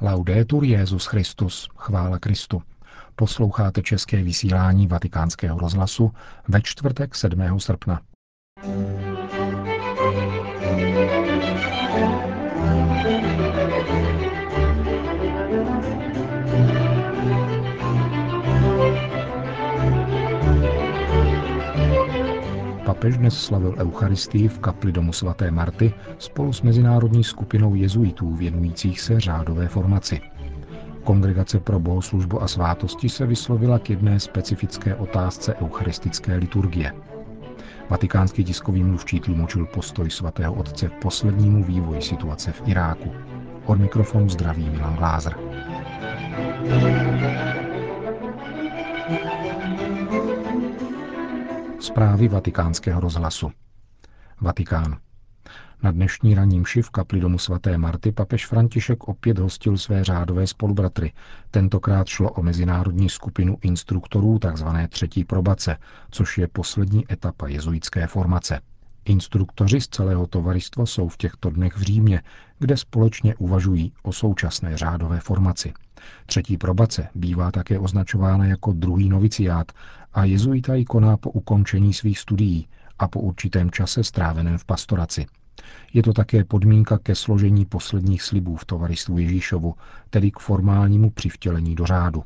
Laudetur Jezus Christus, chvála Kristu. Posloucháte české vysílání Vatikánského rozhlasu ve čtvrtek 7. srpna. Papež dnes slavil Eucharistii v kapli domu svaté Marty spolu s mezinárodní skupinou jezuitů věnujících se řádové formaci. Kongregace pro bohoslužbu a svátosti se vyslovila k jedné specifické otázce eucharistické liturgie. Vatikánský tiskový mluvčí tlumočil postoj svatého otce k poslednímu vývoji situace v Iráku. Od mikrofonu zdraví Milan Glázer. Zprávy vatikánského rozhlasu. Vatikán. Na dnešní ranní mši v kapli domu svaté Marty papež František opět hostil své řádové spolubratry. Tentokrát šlo o mezinárodní skupinu instruktorů tzv. třetí probace, což je poslední etapa jezuitské formace. Instruktoři z celého tovaristva jsou v těchto dnech v Římě, kde společně uvažují o současné řádové formaci. Třetí probace bývá také označována jako druhý noviciát a jezuita ji koná po ukončení svých studií a po určitém čase stráveném v pastoraci. Je to také podmínka ke složení posledních slibů v tovaristvu Ježíšovu, tedy k formálnímu přivtělení do řádu.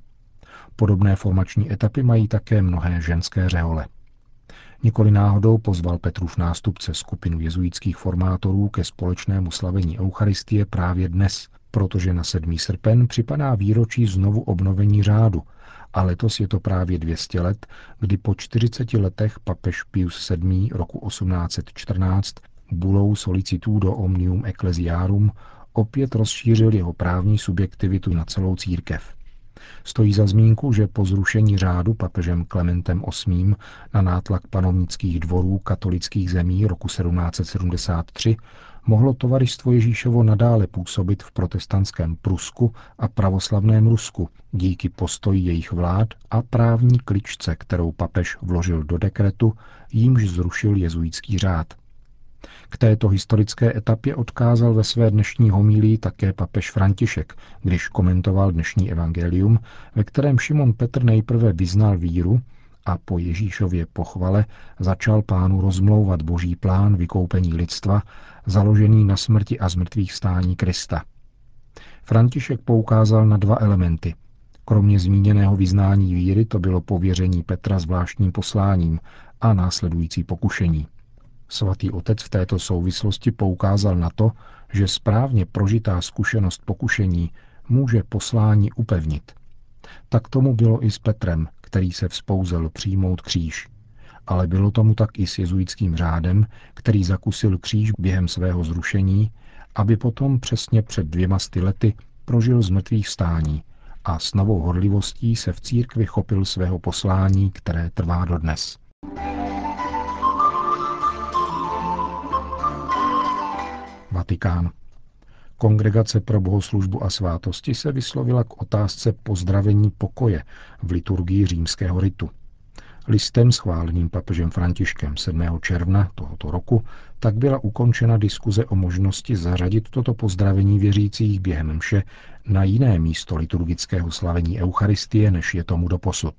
Podobné formační etapy mají také mnohé ženské řehole. Nikoli náhodou pozval Petrův nástupce skupinu jezuitských formátorů ke společnému slavení Eucharistie právě dnes, protože na 7. srpen připadá výročí znovu obnovení řádu a letos je to právě 200 let, kdy po 40 letech papež Pius VII. roku 1814 bulou Solicitudo Omnium Ecclesiarum opět rozšířil jeho právní subjektivitu na celou církev. Stojí za zmínku, že po zrušení řádu papežem Klementem VIII. na nátlak panovnických dvorů katolických zemí roku 1773 mohlo tovaristvo Ježíšovo nadále působit v protestantském Prusku a pravoslavném Rusku díky postoji jejich vlád a právní kličce, kterou papež vložil do dekretu, jímž zrušil jezuitský řád. K této historické etapě odkázal ve své dnešní homílii také papež František, když komentoval dnešní evangelium, ve kterém Šimon Petr nejprve vyznal víru a po Ježíšově pochvale začal pánu rozmlouvat boží plán vykoupení lidstva, založený na smrti a zmrtvých stání Krista. František poukázal na dva elementy. Kromě zmíněného vyznání víry to bylo pověření Petra zvláštním posláním a následující pokušení – Svatý otec v této souvislosti poukázal na to, že správně prožitá zkušenost pokušení může poslání upevnit. Tak tomu bylo i s Petrem, který se vzpouzel přijmout kříž. Ale bylo tomu tak i s jezuitským řádem, který zakusil kříž během svého zrušení, aby potom přesně před dvěma sty lety prožil z mrtvých stání a s novou horlivostí se v církvi chopil svého poslání, které trvá dodnes. Vatikán. Kongregace pro bohoslužbu a svátosti se vyslovila k otázce pozdravení pokoje v liturgii římského ritu. Listem schváleným papežem Františkem 7. června tohoto roku tak byla ukončena diskuze o možnosti zařadit toto pozdravení věřících během mše na jiné místo liturgického slavení Eucharistie, než je tomu doposud.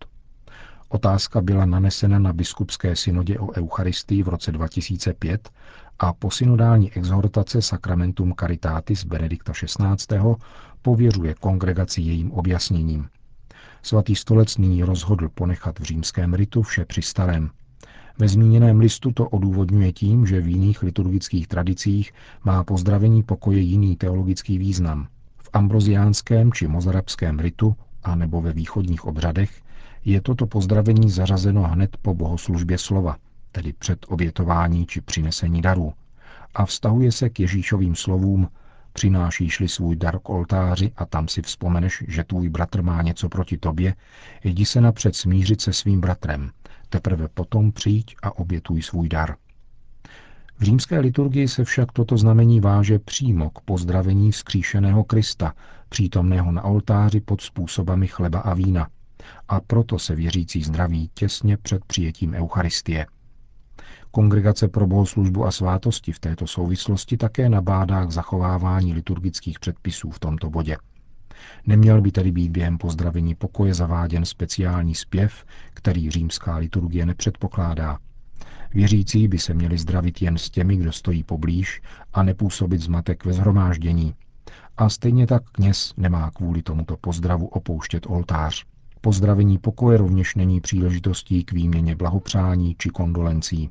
Otázka byla nanesena na biskupské synodě o Eucharistii v roce 2005 a posynodální exhortace Sacramentum Caritatis Benedikta XVI. pověřuje kongregaci jejím objasněním. Svatý stolec nyní rozhodl ponechat v římském ritu vše při starém. Ve zmíněném listu to odůvodňuje tím, že v jiných liturgických tradicích má pozdravení pokoje jiný teologický význam. V ambroziánském či mozarabském ritu a nebo ve východních obřadech je toto pozdravení zařazeno hned po bohoslužbě slova, tedy před obětování či přinesení darů, a vztahuje se k Ježíšovým slovům Přinášíš-li svůj dar k oltáři a tam si vzpomeneš, že tvůj bratr má něco proti tobě, jdi se napřed smířit se svým bratrem, teprve potom přijď a obětuj svůj dar. V římské liturgii se však toto znamení váže přímo k pozdravení vzkříšeného Krista, přítomného na oltáři pod způsobami chleba a vína. A proto se věřící zdraví těsně před přijetím Eucharistie – Kongregace pro bohoslužbu a svátosti v této souvislosti také nabádá k zachovávání liturgických předpisů v tomto bodě. Neměl by tedy být během pozdravení pokoje zaváděn speciální zpěv, který římská liturgie nepředpokládá. Věřící by se měli zdravit jen s těmi, kdo stojí poblíž a nepůsobit zmatek ve zhromáždění. A stejně tak kněz nemá kvůli tomuto pozdravu opouštět oltář. Pozdravení pokoje rovněž není příležitostí k výměně blahopřání či kondolencí.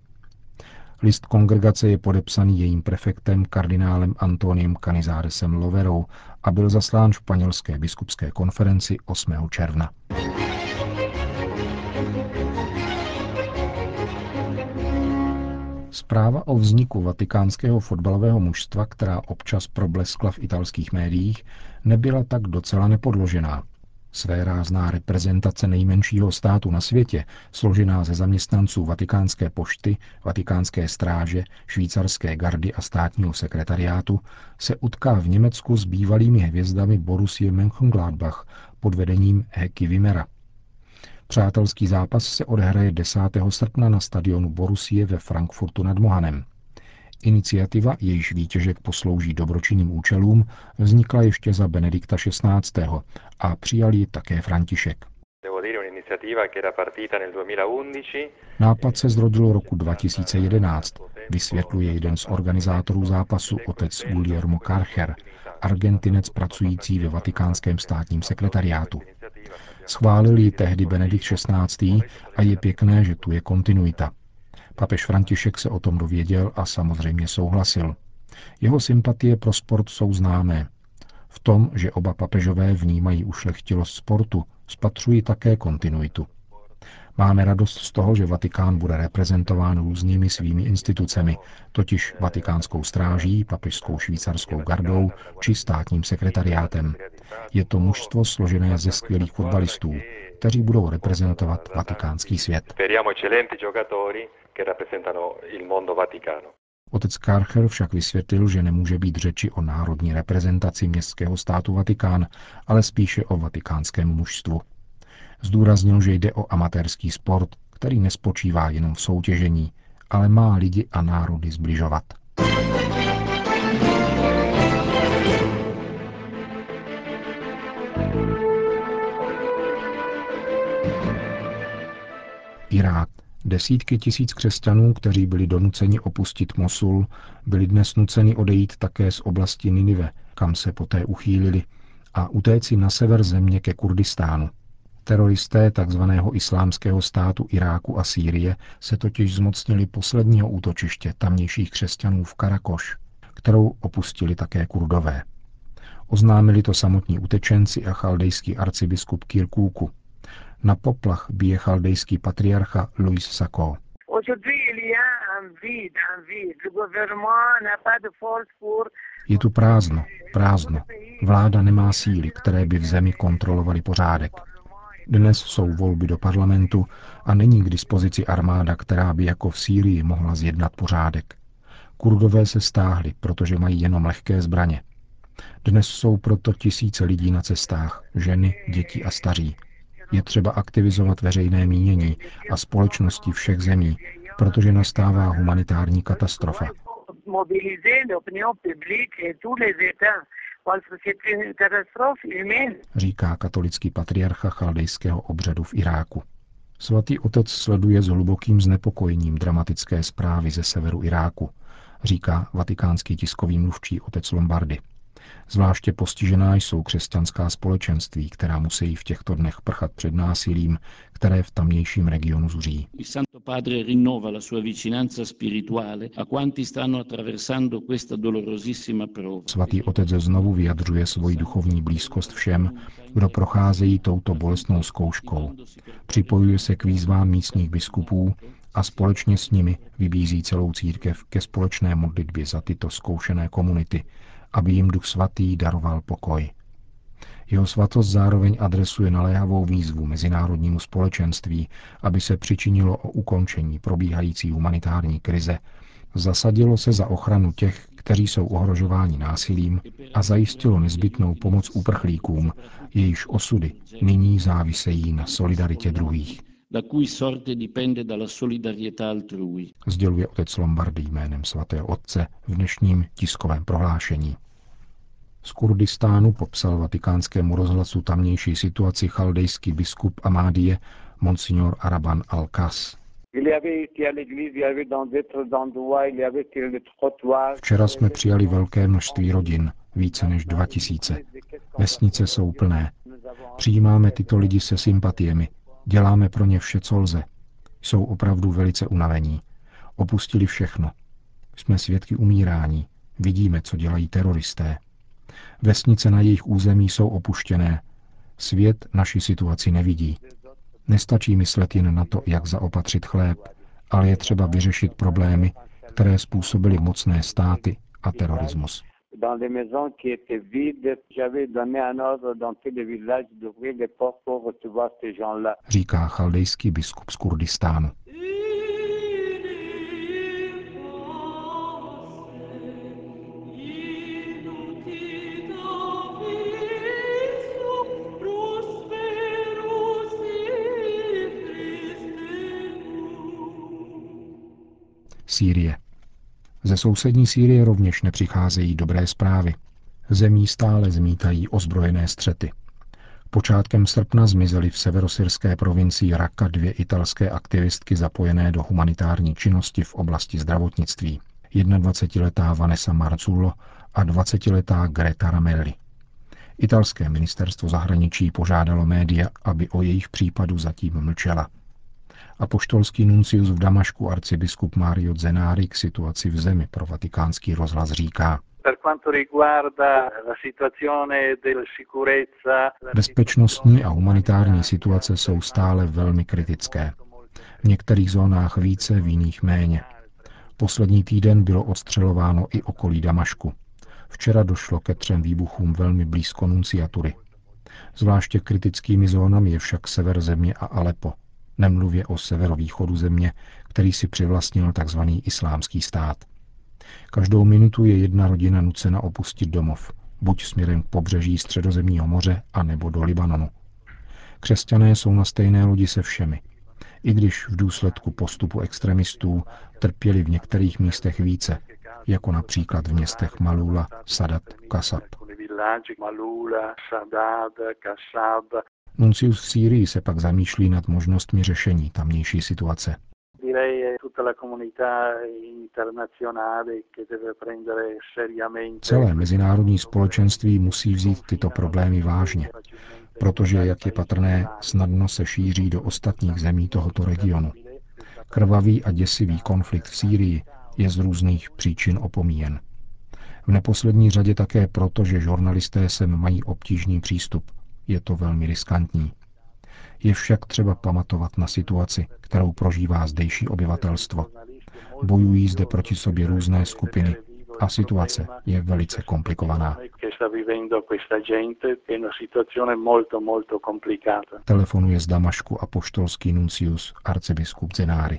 List kongregace je podepsaný jejím prefektem kardinálem Antoniem Canizaresem Loverou a byl zaslán španělské biskupské konferenci 8. června. Zpráva o vzniku vatikánského fotbalového mužstva, která občas probleskla v italských médiích, nebyla tak docela nepodložená. Své rázná reprezentace nejmenšího státu na světě, složená ze zaměstnanců Vatikánské pošty, Vatikánské stráže, švýcarské gardy a státního sekretariátu, se utká v Německu s bývalými hvězdami Borussia Mönchengladbach pod vedením Heky Vimera. Přátelský zápas se odehraje 10. srpna na stadionu Borussie ve Frankfurtu nad Mohanem. Iniciativa, jejíž výtěžek poslouží dobročinným účelům, vznikla ještě za Benedikta XVI. a přijal ji také František. Nápad se zrodil roku 2011, vysvětluje jeden z organizátorů zápasu otec Guillermo Karcher, argentinec pracující ve vatikánském státním sekretariátu. Schválil ji tehdy Benedikt XVI. a je pěkné, že tu je kontinuita. Papež František se o tom dověděl a samozřejmě souhlasil. Jeho sympatie pro sport jsou známé. V tom, že oba papežové vnímají ušlechtilost sportu, spatřují také kontinuitu. Máme radost z toho, že Vatikán bude reprezentován různými svými institucemi, totiž Vatikánskou stráží, papežskou švýcarskou gardou či státním sekretariátem. Je to mužstvo složené ze skvělých fotbalistů, kteří budou reprezentovat vatikánský svět. Otec Karcher však vysvětlil, že nemůže být řeči o národní reprezentaci městského státu Vatikán, ale spíše o vatikánském mužstvu. Zdůraznil, že jde o amatérský sport, který nespočívá jenom v soutěžení, ale má lidi a národy zbližovat. Irák. Desítky tisíc křesťanů, kteří byli donuceni opustit Mosul, byli dnes nuceni odejít také z oblasti Ninive, kam se poté uchýlili, a utéci na sever země ke Kurdistánu. Teroristé tzv. islámského státu Iráku a Sýrie se totiž zmocnili posledního útočiště tamnějších křesťanů v Karakoš, kterou opustili také kurdové. Oznámili to samotní utečenci a chaldejský arcibiskup Kirkúku. Na poplach bije chaldejský patriarcha Louis Sako. Je tu prázdno, prázdno. Vláda nemá síly, které by v zemi kontrolovaly pořádek. Dnes jsou volby do parlamentu a není k dispozici armáda, která by jako v Sýrii mohla zjednat pořádek. Kurdové se stáhli, protože mají jenom lehké zbraně. Dnes jsou proto tisíce lidí na cestách, ženy, děti a staří. Je třeba aktivizovat veřejné mínění a společnosti všech zemí, protože nastává humanitární katastrofa. Říká katolický patriarcha chaldejského obřadu v Iráku. Svatý otec sleduje s hlubokým znepokojením dramatické zprávy ze severu Iráku, říká vatikánský tiskový mluvčí otec Lombardy. Zvláště postižená jsou křesťanská společenství, která musí v těchto dnech prchat před násilím, které v tamnějším regionu zuří. Svatý otec znovu vyjadřuje svoji duchovní blízkost všem, kdo procházejí touto bolestnou zkouškou. Připojuje se k výzvám místních biskupů a společně s nimi vybízí celou církev ke společné modlitbě za tyto zkoušené komunity, aby jim Duch Svatý daroval pokoj. Jeho svatost zároveň adresuje naléhavou výzvu mezinárodnímu společenství, aby se přičinilo o ukončení probíhající humanitární krize, zasadilo se za ochranu těch, kteří jsou ohrožováni násilím a zajistilo nezbytnou pomoc uprchlíkům, jejichž osudy nyní závisejí na solidaritě druhých la cui sorte dipende dalla solidarietà altrui. Sděluje otec Lombardy jménem svatého otce v dnešním tiskovém prohlášení. Z Kurdistánu popsal vatikánskému rozhlasu tamnější situaci chaldejský biskup Amádie Monsignor Araban Al-Kas. Včera jsme přijali velké množství rodin, více než 2000. Vesnice jsou plné. Přijímáme tyto lidi se sympatiemi. Děláme pro ně vše, co lze. Jsou opravdu velice unavení. Opustili všechno. Jsme svědky umírání. Vidíme, co dělají teroristé. Vesnice na jejich území jsou opuštěné. Svět naši situaci nevidí. Nestačí myslet jen na to, jak zaopatřit chléb, ale je třeba vyřešit problémy, které způsobily mocné státy a terorismus. dans les maisons qui étaient vides. J'avais donné un ordre dans tous les villages d'ouvrir les portes pour recevoir ces gens-là. Říká chaldejský biskup z Kurdistánu. Sýrie. Ze sousední Sýrie rovněž nepřicházejí dobré zprávy. Zemí stále zmítají ozbrojené střety. Počátkem srpna zmizely v severosyrské provincii Raka dvě italské aktivistky zapojené do humanitární činnosti v oblasti zdravotnictví. 21-letá Vanessa Marzullo a 20-letá Greta Ramelli. Italské ministerstvo zahraničí požádalo média, aby o jejich případu zatím mlčela. Apoštolský nuncius v Damašku arcibiskup Mario Zenári k situaci v zemi pro vatikánský rozhlas říká. Bezpečnostní a humanitární situace jsou stále velmi kritické. V některých zónách více, v jiných méně. Poslední týden bylo odstřelováno i okolí Damašku. Včera došlo ke třem výbuchům velmi blízko nunciatury. Zvláště kritickými zónami je však sever země a Alepo, nemluvě o severovýchodu země, který si přivlastnil tzv. islámský stát. Každou minutu je jedna rodina nucena opustit domov, buď směrem k pobřeží středozemního moře, anebo do Libanonu. Křesťané jsou na stejné lodi se všemi. I když v důsledku postupu extremistů trpěli v některých místech více, jako například v městech Malula, Sadat, Kasab. Nuncius v Sýrii se pak zamýšlí nad možnostmi řešení tamnější situace. Celé mezinárodní společenství musí vzít tyto problémy vážně, protože, jak je patrné, snadno se šíří do ostatních zemí tohoto regionu. Krvavý a děsivý konflikt v Sýrii je z různých příčin opomíjen. V neposlední řadě také proto, že žurnalisté sem mají obtížný přístup je to velmi riskantní. Je však třeba pamatovat na situaci, kterou prožívá zdejší obyvatelstvo. Bojují zde proti sobě různé skupiny a situace je velice komplikovaná. Telefonuje z Damašku a poštolský nuncius arcibiskup Zenári.